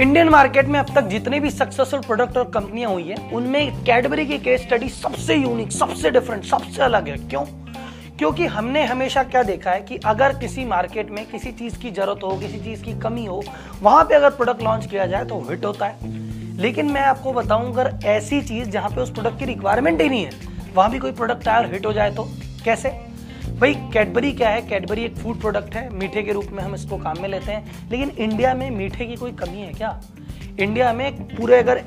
Indian market में अब तक जितने भी सक्सेसफुल प्रोडक्ट और कंपनियाँ हुई है, उनमें कैडबरी की केस स्टडी सबसे यूनिक सबसे डिफरेंट सबसे अलग है। क्यों? क्योंकि हमने हमेशा क्या देखा है कि अगर किसी मार्केट में किसी चीज़ की ज़रूरत हो, किसी चीज़ की कमी हो, वहाँ पे अगर प्रोडक्ट लॉन्च किया जाए तो हिट होता है। लेकिन मैं आपको बताऊँ, अगर ऐसी चीज़ जहाँ पे उस प्रोडक्ट की रिक्वायरमेंट ही नहीं है, वहाँ भी कोई प्रोडक्ट आए और हिट हो जाए तो कैसे? भाई कैडबरी क्या है? कैडबरी एक फ़ूड प्रोडक्ट है, मीठे के रूप में हम इसको काम में लेते हैं, लेकिन इंडिया में मीठे की कोई कमी है क्या? इंडिया में पूरे अगर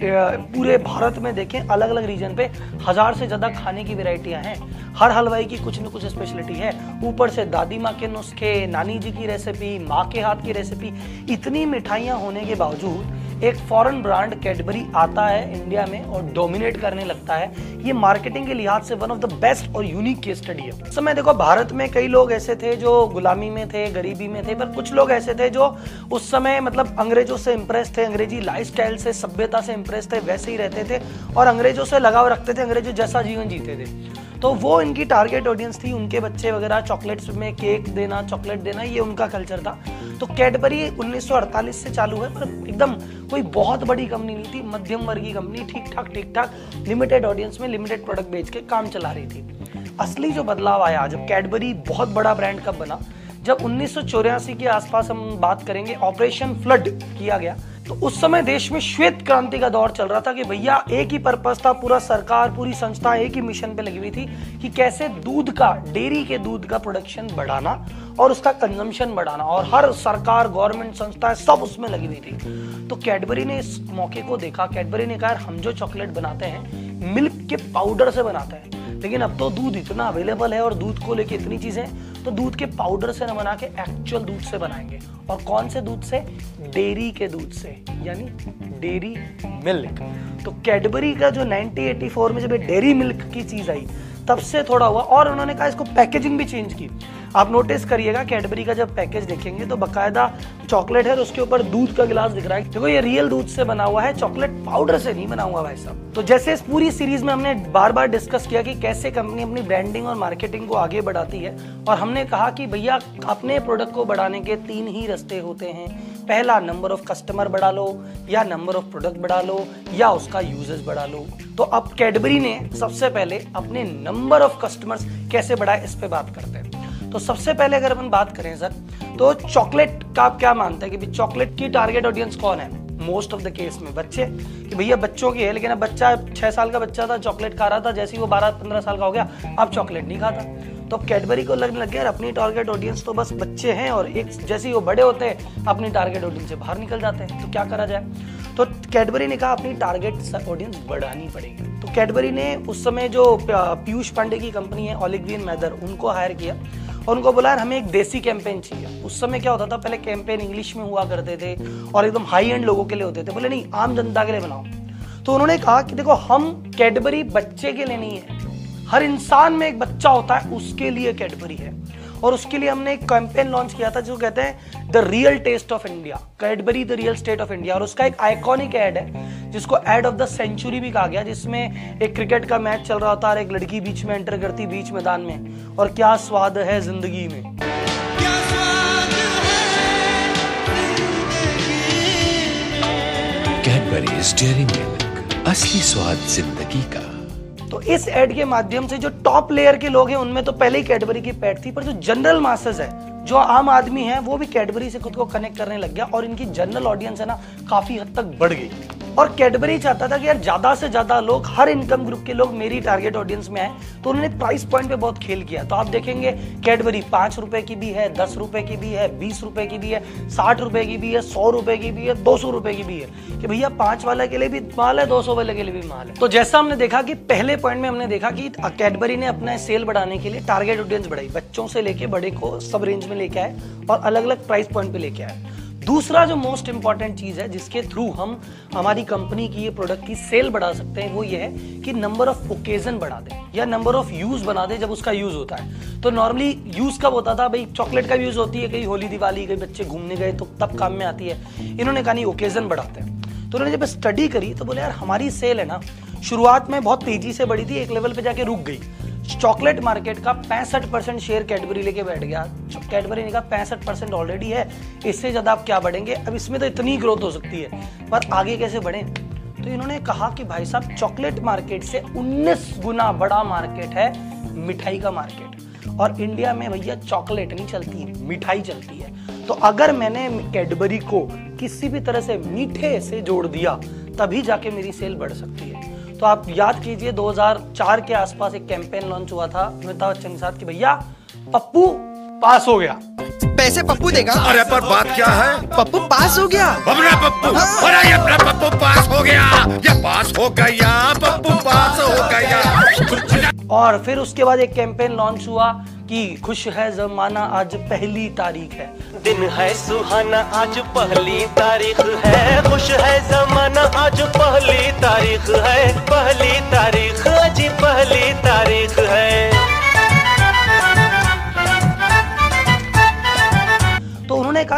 पूरे भारत में देखें अलग अलग रीजन पे हज़ार से ज़्यादा खाने की वेराइटियाँ हैं। हर हलवाई की कुछ न कुछ स्पेशलिटी है। ऊपर से दादी माँ के नुस्खे, नानी जी की रेसिपी माँ के हाथ की रेसिपी इतनी मिठाइयाँ होने के बावजूद एक फॉरेन ब्रांड कैडबरी आता है इंडिया में और डोमिनेट करने लगता है। ये मार्केटिंग के लिहाज से वन ऑफ़ द बेस्ट और यूनिक केस स्टडी है। समय देखो, भारत में कई लोग ऐसे थे जो गुलामी में थे, गरीबी में थे, पर कुछ लोग ऐसे थे जो उस समय मतलब अंग्रेज़ों से इंप्रेस थे, अंग्रेज़ी लाइफ से, सभ्यता से इंप्रेस थे, वैसे ही रहते थे और अंग्रेज़ों से लगाव रखते थे, अंग्रेज़ों जैसा जीवन जीते थे। तो वो इनकी टारगेट ऑडियंस थी, उनके बच्चे वगैरह चॉकलेट्स में केक देना चॉकलेट देना, ये उनका कल्चर था। तो कैडबरी 1948 से चालू है, पर एकदम कोई बहुत बड़ी कंपनी नहीं थी, मध्यम वर्गीय कंपनी ठीक ठाक ठीक ठाक लिमिटेड ऑडियंस में लिमिटेड प्रोडक्ट बेच के काम चला रही थी। असली जो बदलाव आया, जब कैडबरी बहुत बड़ा ब्रांड कब बना, जब उन्नीस सौ चौरासी के आसपास हम बात करेंगे ऑपरेशन फ्लड किया गया तो उस समय देश में श्वेत क्रांति का दौर चल रहा था कि भैया, एक ही पर्पज था, पूरा सरकार, पूरी संस्था एक ही मिशन पे लगी हुई थी कि कैसे दूध का, डेयरी के दूध का प्रोडक्शन बढ़ाना और उसका कंजम्पशन बढ़ाना। और हर सरकार गवर्नमेंट संस्थाएँ सब उसमें लगी हुई थी। तो कैडबरी ने इस मौके को देखा। कैडबरी ने कहा हम जो चॉकलेट बनाते हैं मिल्क के पाउडर से बनाते हैं लेकिन अब तो दूध इतना अवेलेबल है और दूध को लेके इतनी चीज़ें तो दूध के पाउडर से ना बना के एक्चुअल दूध से बनाएँगे। और कौन से दूध से? डेयरी के दूध से, यानी डेयरी मिल्क। तो कैडबरी का जो 1984 में जब डेयरी मिल्क की चीज़ आई, तब से थोड़ा हुआ और उन्होंने कहा इसको पैकेजिंग भी चेंज की। आप नोटिस करिएगा कैडबरी का जब पैकेज देखेंगे तो बकायदा चॉकलेट है और उसके ऊपर दूध का गिलास दिख रहा है। देखो, ये रियल दूध से बना हुआ है चॉकलेट पाउडर से नहीं बना हुआ भाई साहब। तो जैसे इस पूरी सीरीज़ में हमने बार बार डिस्कस किया कि कैसे कंपनी अपनी ब्रांडिंग और मार्केटिंग को आगे बढ़ाती है, और हमने कहा कि भैया, अपने प्रोडक्ट को बढ़ाने के तीन ही रस्ते होते हैं। पहला नंबर ऑफ़ कस्टमर बढ़ा लो, या नंबर ऑफ़ प्रोडक्ट बढ़ा लो, या उसका यूजेस बढ़ा लो। तो अब कैडबरी ने सबसे पहले अपने नंबर ऑफ़ कस्टमर्स कैसे बढ़ाए, इस पे बात करते हैं। तो सबसे पहले अगर अपन बात करें, सर तो चॉकलेट का आप क्या मानते हैं कि चॉकलेट की टारगेट ऑडियंस कौन है? मोस्ट ऑफ़ द केस में बच्चे, कि भैया बच्चों की है, लेकिन अब बच्चा छह साल का बच्चा था, चॉकलेट खा रहा था, जैसे ही वो बारह, पंद्रह साल का हो गया, अब चॉकलेट नहीं खाता। तो कैडबरी को लगने लग गया अपनी टारगेट ऑडियंस तो बस बच्चे हैं और एक जैसे ही वो बड़े होते हैं, अपनी टारगेट ऑडियंस से बाहर निकल जाते हैं। तो क्या करा जाए? तो कैडबरी ने कहा, अपनी टारगेट ऑडियंस बढ़ानी पड़ेगी। तो कैडबरी ने उस समय जो पीयूष पांडे की कंपनी है ऑलिग्रीन मैदर उनको हायर किया। और उनको बोला हमें एक देसी कैंपेन चाहिए। उस समय क्या होता था, पहले कैंपेन इंग्लिश में हुआ करते थे और एकदम हाई एंड लोगों के लिए होते थे। बोले, नहीं, आम जनता के लिए बनाओ। तो उन्होंने कहा कि, देखो, हम कैडबरी बच्चे के लिए नहीं है। हर इंसान में एक बच्चा होता है, उसके लिए कैडबरी है। और उसके लिए हमने एक कैंपेन लॉन्च किया था जो कहते हैं the real taste of India Cadbury the real state of India और उसका एक आइकॉनिक एड है, जिसको एड ऑफ़ द सेंचुरी भी कहा गया, जिसमें एक क्रिकेट का मैच चल रहा था और एक लड़की बीच में एंटर करती बीच मैदान में। और क्या स्वाद है ज़िंदगी में। कैडबरी डेयरी मिल्क असली स्वाद ज़िंदगी का। तो इस एड के माध्यम से जो टॉप लेयर के लोग हैं, उनमें तो पहले ही कैडबरी की पैड थी, पर जो जनरल मास्टर्स है, जो आम आदमी है, वो भी कैडबरी से खुद को कनेक्ट करने लग गया और इनकी जनरल ऑडियंस है ना, काफ़ी हद तक बढ़ गई। और कैडबरी चाहता था कि यार ज़्यादा से ज़्यादा लोग, हर इनकम ग्रुप के लोग मेरी टारगेट ऑडियंस में आए तो उन्होंने प्राइस पॉइंट पे बहुत खेल किया। तो आप देखेंगे कैडबरी पाँच रुपए की भी है, दस रुपए की भी है, बीस रुपए की भी है, साठ रुपए की भी है, सौ रुपए की भी है, दो सौ रुपए की भी है कि भैया पाँच वाले के लिए भी माल है, दो सौ वाले के लिए भी माल है। तो जैसा हमने देखा कि पहले पॉइंट में हमने देखा कि कैडबरी ने अपना सेल बढ़ाने के लिए टारगेट ऑडियंस बढ़ाई, बच्चों से लेके बड़े को सब रेंज में लेके आए और अलग अलग प्राइस पॉइंट पे लेके आए। दूसरा जो मोस्ट इंपॉर्टेंट चीज़ है, जिसके थ्रू हम हमारी कंपनी की ये प्रोडक्ट की सेल बढ़ा सकते हैं, वो ये है कि नंबर ऑफ़ ओकेजन बढ़ा दें या नंबर ऑफ़ यूज़ बना दें जब उसका यूज़ होता है। तो नॉर्मली यूज़ कब होता था? भाई चॉकलेट का यूज़ होती है, कहीं होली दिवाली, कहीं बच्चे घूमने गए तो तब काम में आती है। इन्होंने कहा, नहीं ओकेजन बढ़ाते हैं। तो उन्होंने जब स्टडी करी तो बोले, यार, हमारी सेल है ना, शुरुआत में बहुत तेज़ी से बढ़ी थी, एक लेवल पे जाके रुक गई। चॉकलेट मार्केट का पैंसठ परसेंट शेयर कैडबरी लेके बैठ गया। कैडबरी कहा पैंसठ परसेंट ऑलरेडी है, इससे ज़्यादा आप क्या बढ़ेंगे? अब इसमें तो इतनी ग्रोथ हो सकती है। पर आगे कैसे बढ़े? तो इन्होंने कहा कि भाई साहब, चॉकलेट मार्केट से 19 गुना बड़ा मार्केट है मिठाई का मार्केट। और इंडिया में भैया चॉकलेट नहीं चलती मिठाई चलती है। तो अगर मैंने कैडबरी को किसी भी तरह से मीठे से जोड़ दिया, तभी जाके मेरी सेल बढ़ सकती है। तो आप याद कीजिए 2004 के आसपास एक कैंपेन लॉन्च हुआ था अमिताभ बच्चन के साथ कि भैया पप्पू पास हो गया। पैसे पप्पू देगा। अरे पर बात क्या है? पप्पू पास हो गया। अपना पप्पू अरे अपना पप्पू पास हो गया। ये पास हो गया पप्पू पास हो गया। और फिर उसके बाद एक कैंपेन लॉन्च हुआ कि खुश है जमाना आज पहली तारीख है। दिन है सुहाना आज पहली तारीख है। खुश है जमाना आज पहली तारीख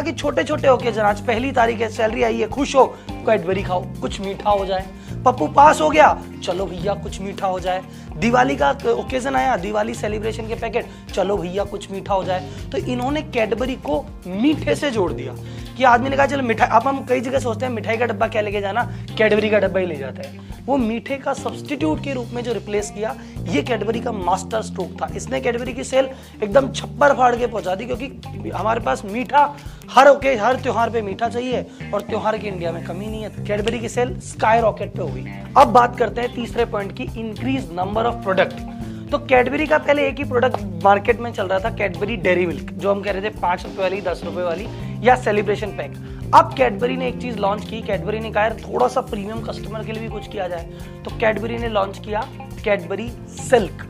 कि छोटे छोटे ओकेजन आज पहली तारीख है, सैलरी आई है, खुश हो कैडबरी खाओ, कुछ मीठा हो जाए। पप्पू, पास हो गया? चलो भैया, कुछ मीठा हो जाए। दिवाली का ओकेजन आया, दिवाली सेलिब्रेशन के पैकेट, चलो भैया, कुछ मीठा हो जाए। तो इन्होंने कैडबरी को मीठे से जोड़ दिया। कि आदमी ने कहा, चलो मिठाई अब हम कई जगह सोचते हैं, मिठाई का डब्बा क्या लेके जाना, कैडबरी का डब्बा ही ले जाते हैं। वो मीठे का सब्सटीट्यूट के रूप में जो रिप्लेस किया, ये कैडबरी का मास्टर स्ट्रोक था। इसने कैडबरी की सेल एकदम छप्पर फाड़ के पहुँचा दी, क्योंकि हमारे पास मीठा, हर ओके, हर त्योहार पे मीठा चाहिए और त्योहार की इंडिया में कमी नहीं है। कैडबरी की सेल स्काई रॉकेट पे हुई अब बात करते हैं तीसरे पॉइंट की इंक्रीज नंबर ऑफ़ प्रोडक्ट तो कैडबरी का पहले एक ही प्रोडक्ट मार्केट में चल रहा था कैडबरी डेरी मिल्क जो हम कह रहे थे पाँच रुपए वाली दस रुपए वाली या सेलिब्रेशन पैक अब कैडबरी ने एक चीज़ लॉन्च की कैडबरी ने कहा थोड़ा सा प्रीमियम कस्टमर के लिए भी कुछ किया जाए तो कैडबरी ने लॉन्च किया Cadbury silk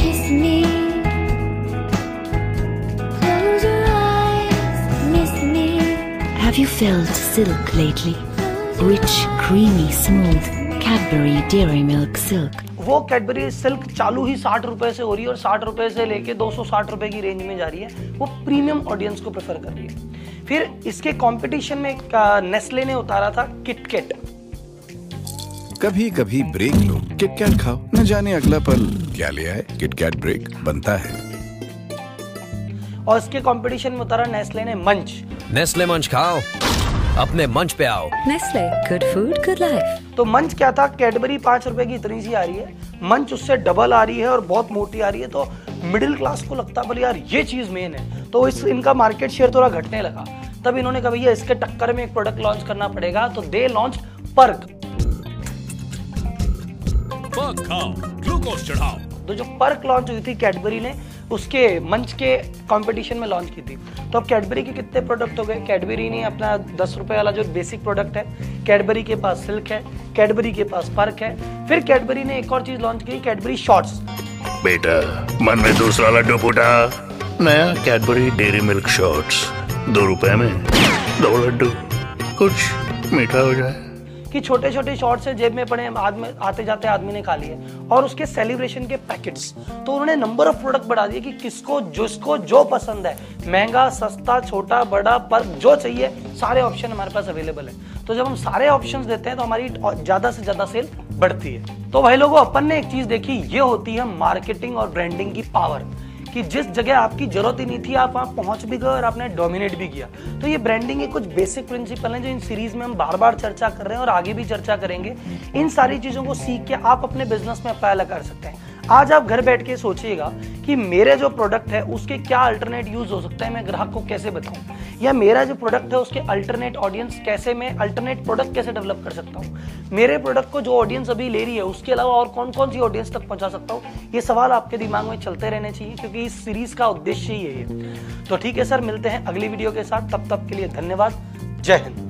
Kiss me. Close your eyes. Miss me. Have you felt silk lately? Rich, creamy, smooth. Cadbury Dairy Milk Silk. वो कैडबरी सिल्क चालू ही साठ रुपए से हो रही है और साठ रुपए से लेके दो सौ साठ रुपए की रेंज में जा रही है। वो प्रीमियम ऑडियंस को प्रेफर कर रही है। फिर इसके कंपटीशन में नेस्ले ने उतारा था किटकेट कभी कभी ब्रेक लो। किटकैट खाओ। न जाने अगला पल क्या ले आए। किटकैट ब्रेक बनता है। और इसके कंपटीशन में उतारा नेस्ले ने मंच नेस्ले मंच खाओ। अपने मंच पे आओ। Nestle. Good food, good life. तो मंच क्या था? कैडबरी पाँच रुपए की इतनी सी आ रही है। मंच उससे डबल आ रही है और बहुत मोटी आ रही है। तो मिडिल क्लास को लगता है बोले यार ये चीज़ मेन है। तो इस इनका मार्केट शेयर थोड़ा घटने लगा। तब इन्होंने कहा भैया इसके टक्कर में एक प्रोडक्ट लॉन्च करना पड़ेगा। तो दे लॉन्च पर्क ग्लूकोज चढ़ाओ तो जो पर्क लॉन्च हुई थी कैडबरी ने, उसके मंच के कंपटीशन में लॉन्च की थी। तो अब कैडबरी के कितने प्रोडक्ट हो गए? कैडबरी ने अपना दस रुपए वाला जो बेसिक प्रोडक्ट है कैडबरी के पास सिल्क है कैडबरी के पास पर्क है, फिर कैडबरी ने एक और चीज़ लॉन्च की कैडबरी शॉर्ट्स बेटा, मन में दूसरा लड्डू फूटा। नया कैडबरी डेरी मिल्क शॉट्स दो रुपए में, दो लड्डू, कुछ मीठा हो जाए। कि छोटे छोटे शॉर्ट से जेब में पड़े आदमी आते जाते आदमी ने खा लिए और उसके सेलिब्रेशन के पैकेट्स तो उन्होंने नंबर ऑफ़ प्रोडक्ट बढ़ा दिए कि किसको, जिसको जो पसंद है। महँगा, सस्ता, छोटा, बड़ा, पर जो चाहिए, सारे ऑप्शन हमारे पास अवेलेबल है। तो जब हम सारे ऑप्शन देते हैं तो हमारी ज़्यादा से ज़्यादा सेल बढ़ती है। तो भाई लोगों, अपन ने एक चीज़ देखी, ये होती है मार्केटिंग और ब्रांडिंग की पावर कि जिस जगह आपकी ज़रूरत ही नहीं थी, आप वहाँ पहुँच भी गए और आपने डोमिनेट भी किया। तो ये ब्रांडिंग के कुछ बेसिक प्रिंसिपल हैं जो इन सीरीज़ में हम बार बार चर्चा कर रहे हैं और आगे भी चर्चा करेंगे। इन सारी चीज़ों को सीख के आप अपने बिज़नेस में अप्लाई कर सकते हैं। आज आप घर बैठ के सोचिएगा कि मेरे जो प्रोडक्ट है, उसके क्या अल्टरनेट यूज़ हो सकता है, मैं ग्राहक को कैसे बताऊँ? या मेरा जो प्रोडक्ट है, उसके अल्टरनेट ऑडियंस कैसे मैं अल्टरनेट प्रोडक्ट कैसे डेवलप कर सकता हूँ? मेरे प्रोडक्ट को जो ऑडियंस अभी ले रही है, उसके अलावा और कौन कौन सी ऑडियंस तक पहुँचा सकता हूँ? ये सवाल आपके दिमाग में चलते रहने चाहिए, क्योंकि इस सीरीज़ का उद्देश्य ही यही है। तो ठीक है सर मिलते हैं अगली वीडियो के साथ। तब तक के लिए धन्यवाद। जय हिंद।